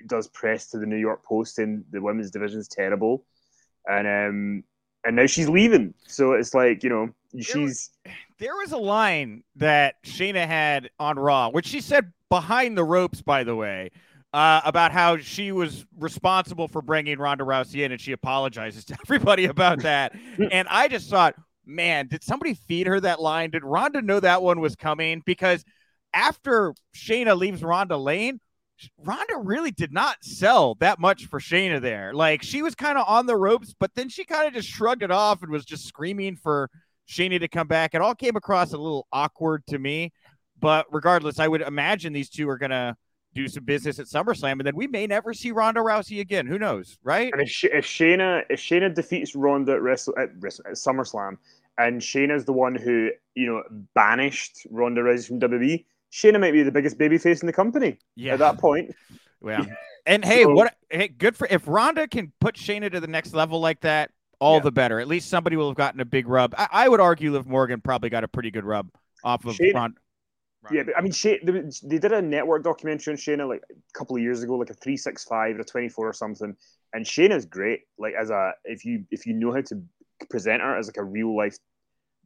does press to the New York Post and the women's division is terrible. And um and now she's leaving. So it's like, you know, she's there was a line that Shayna had on Raw, which she said behind the ropes, by the way, uh, about how she was responsible for bringing Ronda Rousey in, and she apologizes to everybody about that. and I just thought, man, did somebody feed her that line? Did Ronda know that one was coming? Because after Shayna leaves Ronda Lane, Ronda really did not sell that much for Shayna there. Like she was kind of on the ropes, but then she kind of just shrugged it off and was just screaming for Shayna to come back. It all came across a little awkward to me. But regardless, I would imagine these two are gonna do some business at SummerSlam, and then we may never see Ronda Rousey again. Who knows, right? And if, Sh- if Shayna if Shayna defeats Ronda at, Wrestle- at, Wrestle- at SummerSlam, and Shayna's the one who you know banished Ronda Rousey from WWE, Shayna might be the biggest babyface in the company Yeah. at that point. Yeah. And hey, So- what? Hey, good for if Ronda can put Shayna to the next level like that. All Yeah. the better. At least somebody will have gotten a big rub. I, I would argue Liv Morgan probably got a pretty good rub off of Shayna-. Yeah, but I mean, Shay, they, they did a network documentary on Shayna like a couple of years ago, like a three six five or a twenty four or something. And Shayna's great. Like as a if you if you know how to present her as like a real life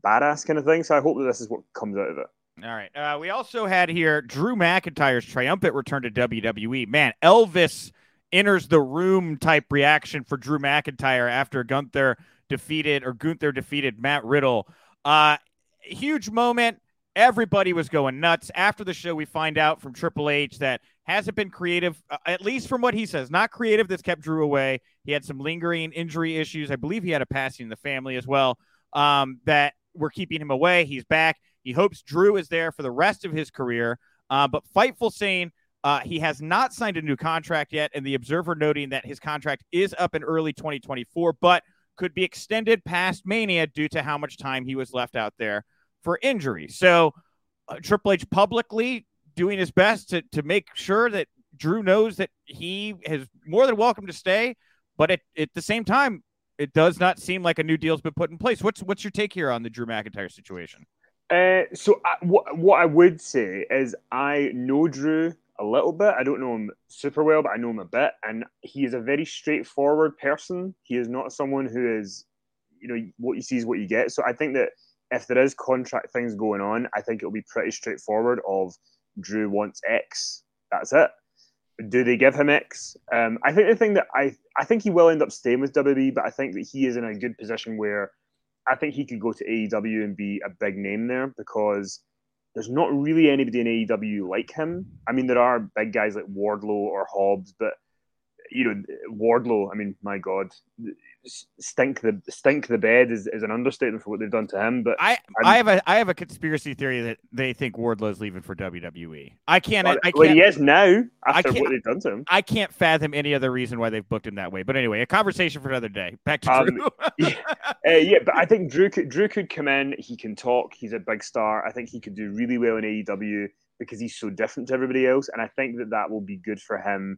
badass kind of thing. So I hope that this is what comes out of it. All right. Uh, we also had here Drew McIntyre's triumphant return to WWE. Man, Elvis enters the room type reaction for Drew McIntyre after Gunther defeated or Gunther defeated Matt Riddle. Uh, huge moment. Everybody was going nuts. After the show, we find out from Triple H that hasn't been creative, uh, at least from what he says, not creative. That's kept Drew away. He had some lingering injury issues. I believe he had a passing in the family as well. Um, that were keeping him away. He's back. He hopes Drew is there for the rest of his career. Uh, but Fightful saying uh, he has not signed a new contract yet, and the Observer noting that his contract is up in early 2024, but could be extended past Mania due to how much time he was left out there for injury. So uh, Triple H publicly doing his best to to make sure that Drew knows that he is more than welcome to stay, but at, at the same time, it does not seem like a new deal's been put in place. What's what's your take here on the Drew McIntyre situation? Uh, so I, what what I would say is I know Drew a little bit. I don't know him super well, but I know him a bit, and he is a very straightforward person. He is not someone who is, you know, what you see is what you get. So I think that if there is contract things going on, I think it'll be pretty straightforward. Of Drew wants X, that's it. Do they give him X? Um, I think the thing that I I think he will end up staying with WWE, but I think that he is in a good position where I think he could go to AEW and be a big name there because there's not really anybody in AEW like him. I mean, there are big guys like Wardlow or Hobbs, but you know, Wardlow. I mean, my God, stink the stink the bed is, is an understatement for what they've done to him. But I I'm- I have a I have a conspiracy theory that they think Wardlow's leaving for WWE. I can't well, I can't he is now after what they've done to him. I can't fathom any other reason why they've booked him that way. But anyway, a conversation for another day. Back to Um, Drew. Uh, yeah, but I think Drew could Drew could come in. He can talk. He's a big star. I think he could do really well in AEW because he's so different to everybody else, and I think that that will be good for him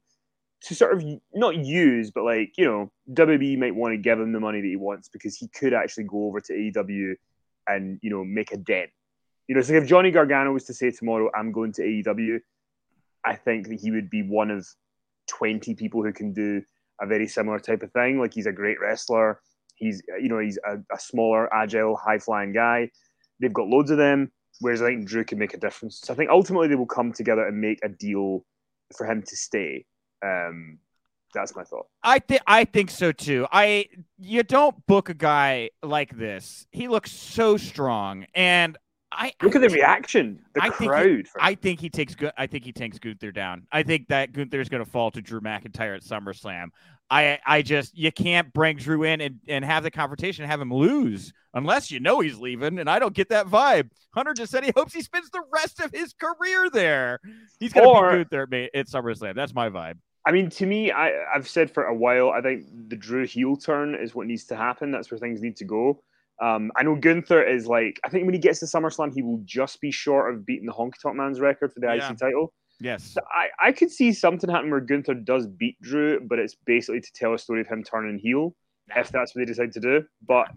to sort of not use, but like you know, WWE might want to give him the money that he wants because he could actually go over to AEW and you know make a dent. You know, so if Johnny Gargano was to say tomorrow, "I'm going to AEW," I think that he would be one of twenty people who can do a very similar type of thing. Like he's a great wrestler. He's you know he's a, a smaller, agile, high flying guy. They've got loads of them. Whereas I think Drew can make a difference. So I think ultimately they will come together and make a deal for him to stay. Um, that's my thought. I think I think so too. I you don't book a guy like this. He looks so strong, and I Look I at the reaction, the I think crowd. I think he takes good. I think he takes Gunther down. I think that Gunther's going to fall to Drew McIntyre at SummerSlam. I I just you can't bring Drew in and, and have the confrontation, and have him lose unless you know he's leaving. And I don't get that vibe. Hunter just said he hopes he spends the rest of his career there. He's going to be Gunther mate, at SummerSlam. That's my vibe. I mean, to me, I, I've said for a while, I think the Drew heel turn is what needs to happen. That's where things need to go. Um, I know Gunther is like, I think when he gets to SummerSlam, he will just be short of beating the Honky Tonk Man's record for the Yeah. IC title. Yes. So I, I could see something happen where Gunther does beat Drew, but it's basically to tell a story of him turning heel, if that's what they decide to do. But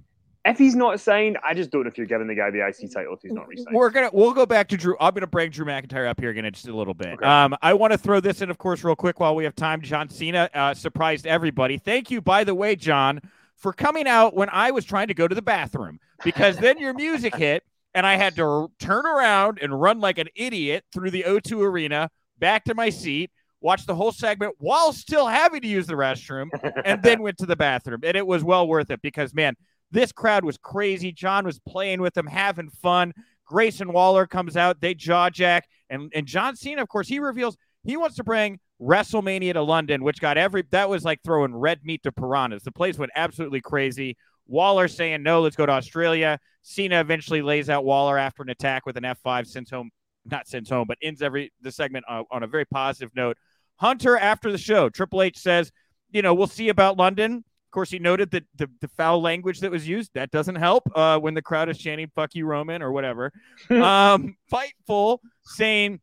if he's not signed, I just don't know if you're giving the guy the IC title if he's not re-signed. We're gonna we'll go back to Drew. I'm gonna bring Drew McIntyre up here again in just a little bit. Okay. Um, I want to throw this in, of course, real quick while we have time. John Cena uh, surprised everybody. Thank you, by the way, John, for coming out when I was trying to go to the bathroom because then your music hit and I had to turn around and run like an idiot through the O2 arena back to my seat, watch the whole segment while still having to use the restroom, and then went to the bathroom. And it was well worth it because, man, this crowd was crazy. John was playing with them, having fun. Grayson Waller comes out, they jaw jack, and, and John Cena, of course, he reveals he wants to bring WrestleMania to London, which got every that was like throwing red meat to piranhas. The place went absolutely crazy. Waller saying no, let's go to Australia. Cena eventually lays out Waller after an attack with an F5, sends home, not sends home, but ends every the segment on, on a very positive note. Hunter after the show, Triple H says, you know, we'll see about London. Of course, he noted that the, the foul language that was used that doesn't help uh, when the crowd is chanting "fuck you, Roman" or whatever. um, Fightful saying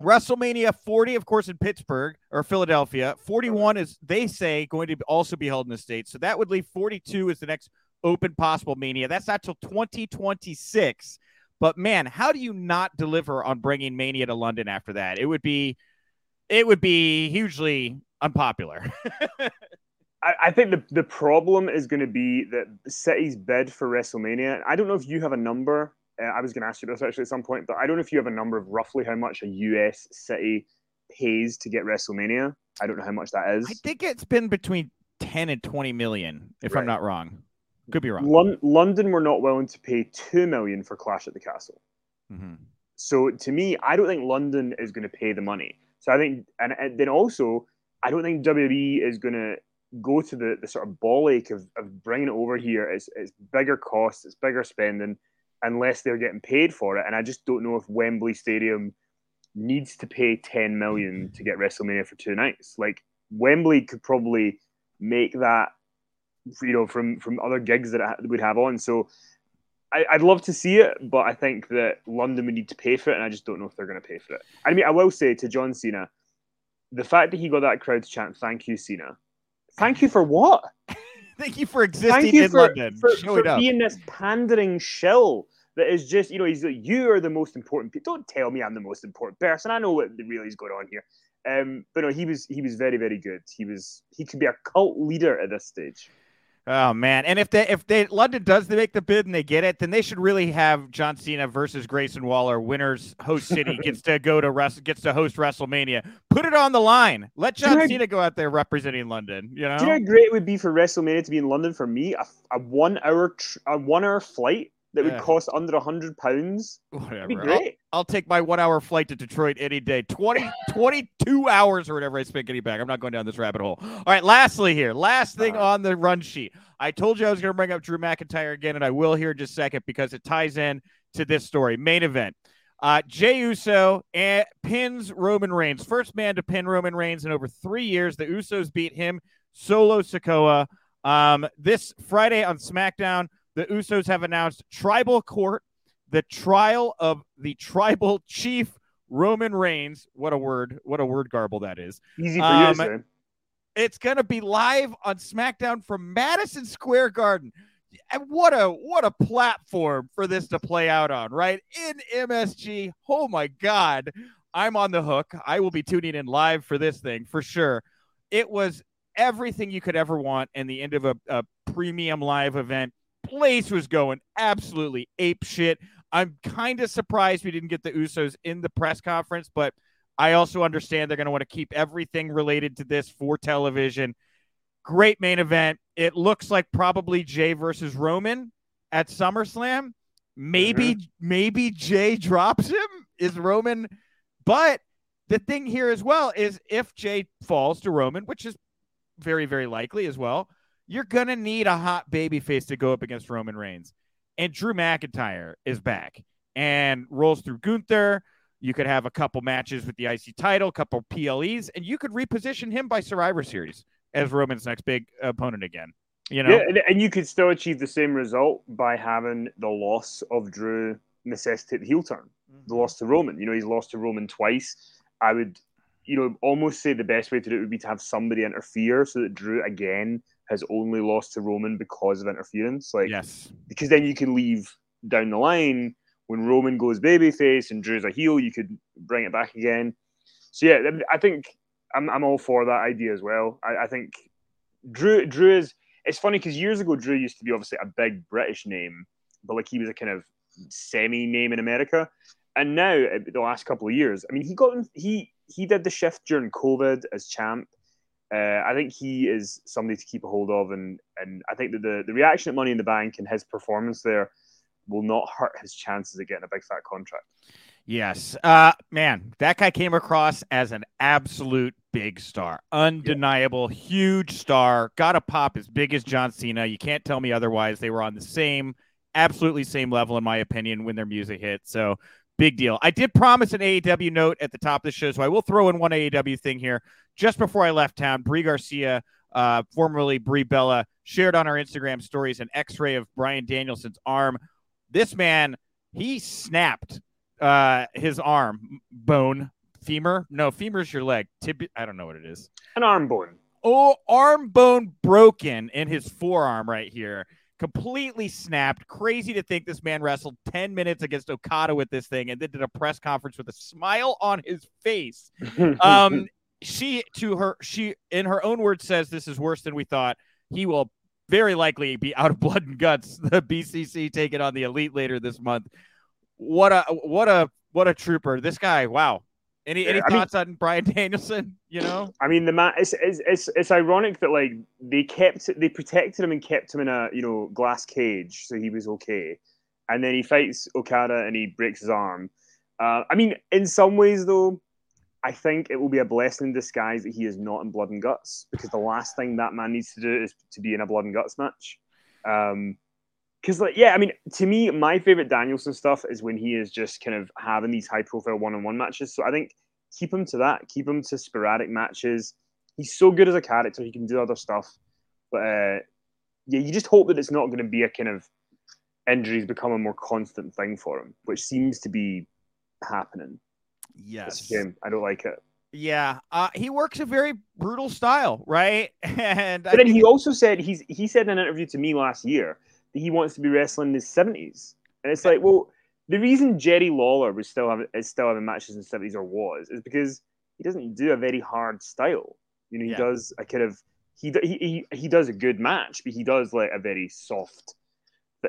WrestleMania 40, of course, in Pittsburgh or Philadelphia. 41 is, they say, going to also be held in the States. So that would leave 42 as the next open possible mania. That's not till 2026. But man, how do you not deliver on bringing Mania to London after that? It would be, it would be hugely unpopular. I, I think the, the problem is going to be that City's bid for WrestleMania. I don't know if you have a number uh, I was going to ask you this actually at some point, but I don't know if you have a number of roughly how much a US city pays to get WrestleMania. I don't know how much that is. I think it's been between 10 and 20 million, if right. I'm not wrong. Could be wrong. Lon- London were not willing to pay 2 million for Clash at the Castle. Mm-hmm. So to me, I don't think London is going to pay the money. So I think, and, and then also, I don't think WWE is going to go to the, the sort of ball ache of, of bringing it over here. It's, it's bigger costs, it's bigger spending unless they're getting paid for it. And I just don't know if Wembley Stadium needs to pay 10 million mm-hmm. to get WrestleMania for two nights. Like Wembley could probably make that, you know, from from other gigs that it would have on. So I, would love to see it, but I think that London would need to pay for it, and I just don't know if they're going to pay for it. I mean, I will say to John Cena, the fact that he got that crowd to chant "Thank you, Cena," thank you for what? Thank you for existing Thank you in for, London. For, for being this pandering shill that is just, you know, he's like, you are the most important. Don't tell me I'm the most important person. I know what really is going on here. Um, but no, he was he was very very good. He was he could be a cult leader at this stage. Oh man! And if they if they London does they make the bid and they get it, then they should really have John Cena versus Grayson Waller. Winners host city gets to go to rest gets to host WrestleMania. Put it on the line. Let John Cena go out there representing London. You know, do you know how great it would be for WrestleMania to be in London for me? A, a one hour a one hour flight that would cost under a hundred pounds. Whatever. great. I'll, I'll, take my one hour flight to Detroit any day. 20, 22 hours or whatever I spent getting back. I'm not going down this rabbit hole. All right. Lastly, here, last thing uh, on the run sheet. I told you I was going to bring up Drew McIntyre again, and I will here in just a second because it ties in to this story. Main event. Uh, Jey Uso and pins Roman Reigns. First man to pin Roman Reigns in over three years. The Usos beat him, Solo Sikoa. Um, this Friday on SmackDown, the Usos have announced tribal court, the trial of the tribal chief Roman Reigns. What a word! What a word garble that is. Easy for um, you to um, say. It's gonna be live on SmackDown from Madison Square Garden. And what a what a platform for this to play out on, right? In MSG. Oh my God. I'm on the hook. I will be tuning in live for this thing for sure. It was everything you could ever want in the end of a, a premium live event place was going absolutely ape shit. I'm kind of surprised we didn't get the Usos in the press conference, but I also understand they're going to want to keep everything related to this for television. Great main event. It looks like probably Jey versus Roman at SummerSlam. Maybe mm-hmm. maybe Jey drops him. Is Roman but the thing here as well is if Jey falls to Roman, which is very very likely as well, you're gonna need a hot baby face to go up against Roman Reigns. And Drew McIntyre is back and rolls through Gunther. You could have a couple matches with the IC title, a couple PLEs, and you could reposition him by Survivor Series as Roman's next big opponent again. You know, yeah, and you could still achieve the same result by having the loss of Drew necessitate the heel turn, mm-hmm. the loss to Roman. You know, he's lost to Roman twice. I would, you know, almost say the best way to do it would be to have somebody interfere so that Drew again has only lost to Roman because of interference. Like, yes, because then you can leave down the line when Roman goes babyface and Drew's a heel, you could bring it back again. So yeah, I think I'm I'm all for that idea as well. I, I think Drew Drew is. It's funny because years ago Drew used to be obviously a big British name, but like he was a kind of semi name in America. And now, uh, the last couple of years, I mean, he got he he did the shift during COVID as champ. Uh, I think he is somebody to keep a hold of, and and I think that the the reaction at Money in the Bank and his performance there will not hurt his chances of getting a big fat contract. Yes. Uh man, that guy came across as an absolute big star. Undeniable, yeah. huge star. Got a pop as big as John Cena. You can't tell me otherwise. They were on the same absolutely same level in my opinion when their music hit. So, big deal. I did promise an AEW note at the top of the show, so I will throw in one AEW thing here. Just before I left town, Brie Garcia, uh, formerly Brie Bella, shared on our Instagram stories an X-ray of Bryan Danielson's arm. This man, he snapped uh, his arm bone, femur. No, femur's your leg. Tib- I don't know what it is. An arm bone. Oh, arm bone broken in his forearm right here. Completely snapped. Crazy to think this man wrestled 10 minutes against Okada with this thing and then did a press conference with a smile on his face. um, she, to her, she, in her own words, says this is worse than we thought. He will very likely be out of blood and guts. The BCC taking on the elite later this month what a what a what a trooper! This guy, wow. Any any I thoughts mean, on Bryan Danielson? You know, I mean, the man. It's, it's it's it's ironic that like they kept they protected him and kept him in a you know glass cage, so he was okay, and then he fights Okada and he breaks his arm. Uh, I mean, in some ways though, I think it will be a blessing in disguise that he is not in blood and guts because the last thing that man needs to do is to be in a blood and guts match. Um, because like yeah, I mean, to me, my favorite Danielson stuff is when he is just kind of having these high profile one on one matches. So I think keep him to that. Keep him to sporadic matches. He's so good as a character; he can do other stuff. But uh, yeah, you just hope that it's not going to be a kind of injuries become a more constant thing for him, which seems to be happening. Yes, I don't like it. Yeah, uh, he works a very brutal style, right? and but then he also said he's he said in an interview to me last year he wants to be wrestling in his seventies. And it's like, well, the reason Jerry Lawler was still having is still having matches in the seventies or was is because he doesn't do a very hard style. You know, he yeah. does a kind of he, he he does a good match, but he does like a very soft.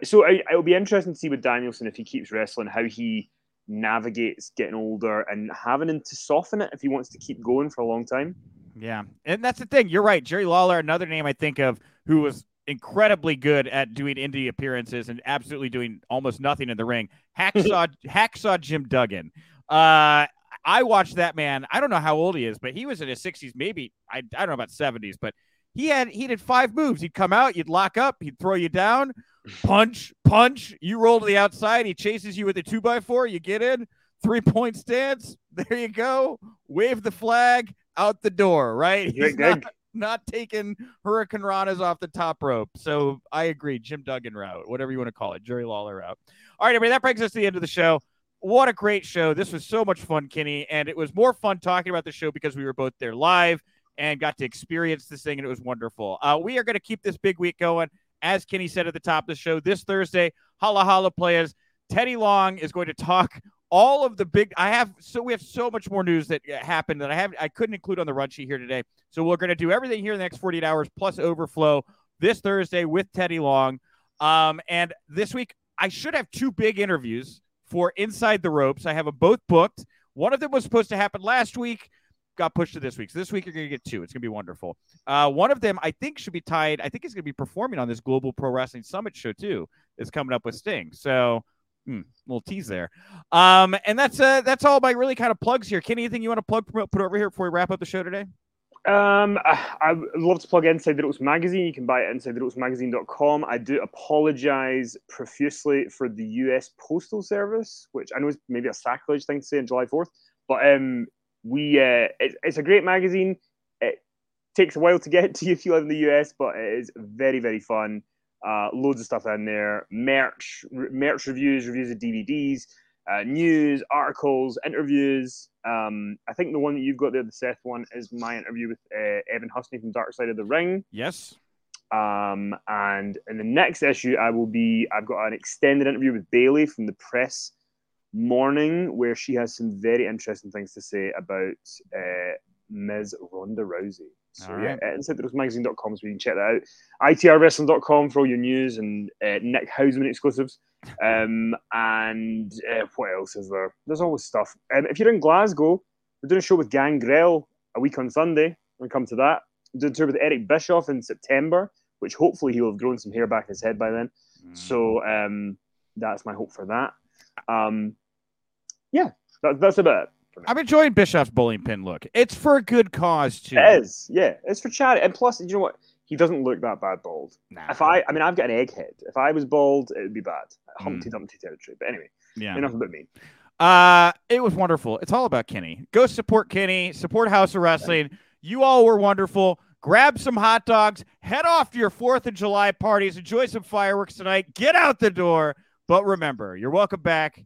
So I, it'll be interesting to see with Danielson if he keeps wrestling how he navigates getting older and having him to soften it if he wants to keep going for a long time. Yeah, and that's the thing. You're right, Jerry Lawler. Another name I think of who was incredibly good at doing indie appearances and absolutely doing almost nothing in the ring. Hacksaw Hacksaw Jim Duggan. Uh, I watched that man. I don't know how old he is, but he was in his 60s, maybe I, I don't know about 70s, but he had he did five moves. He'd come out, you'd lock up, he'd throw you down, punch, punch. You roll to the outside. He chases you with a two by four. You get in, three point stance. There you go. Wave the flag out the door. Right. He's not, not taking Hurricane Ranas off the top rope. So I agree. Jim Duggan route, whatever you want to call it, Jerry Lawler route. All right, everybody, that brings us to the end of the show. What a great show. This was so much fun, Kenny. And it was more fun talking about the show because we were both there live and got to experience this thing, and it was wonderful. Uh, we are going to keep this big week going. As Kenny said at the top of the show, this Thursday, Holla Holla Players. Teddy Long is going to talk all of the big I have so we have so much more news that happened that I have I couldn't include on the run sheet here today. So we're going to do everything here in the next 48 hours plus overflow this Thursday with Teddy Long. Um, and this week I should have two big interviews for Inside the Ropes. I have them both booked. One of them was supposed to happen last week, got pushed to this week. So this week you're going to get two. It's going to be wonderful. Uh, one of them I think should be tied. I think he's going to be performing on this Global Pro Wrestling Summit show too. Is coming up with Sting. So Hmm, little tease there. Um, and that's uh, that's all my really kind of plugs here. Kenny, anything you want to plug, put over here before we wrap up the show today? Um, I would love to plug Inside the Ropes magazine. You can buy it inside the ropes magazine.com. I do apologize profusely for the US Postal Service, which I know is maybe a sacrilege thing to say on July 4th, but um, we uh, it, it's a great magazine. It takes a while to get to you if you live in the US, but it is very, very fun. Uh, loads of stuff in there. Merch, merch reviews, reviews of DVDs, uh, news, articles, interviews. Um, I think the one that you've got there, the Seth one, is my interview with uh, Evan Husney from Dark Side of the Ring. Yes. Um, and in the next issue, I will be. I've got an extended interview with Bayley from the press morning, where she has some very interesting things to say about uh, Ms. Ronda Rousey. So right. yeah, insidetheropesmagazine.com so you can check that out. ITRwrestling.com for all your news and uh, Nick Hausman exclusives. Um, and uh, what else is there? There's always stuff. Um, if you're in Glasgow, we're doing a show with Gangrel a week on Sunday. We'll come to that. We're doing a tour with Eric Bischoff in September, which hopefully he'll have grown some hair back in his head by then. Mm. So um, that's my hope for that. Um, yeah, that, that's about it. I'm enjoying Bischoff's bowling pin look. It's for a good cause too. It is, yeah. It's for charity, and plus, you know what? He doesn't look that bad bald. Nah. If I, I mean, I've got an egghead. If I was bald, it would be bad. Humpty mm. Dumpty territory. But anyway, yeah. enough about me. Uh, it was wonderful. It's all about Kenny. Go support Kenny. Support Haus of Wrestling. You all were wonderful. Grab some hot dogs. Head off to your Fourth of July parties. Enjoy some fireworks tonight. Get out the door. But remember, you're welcome back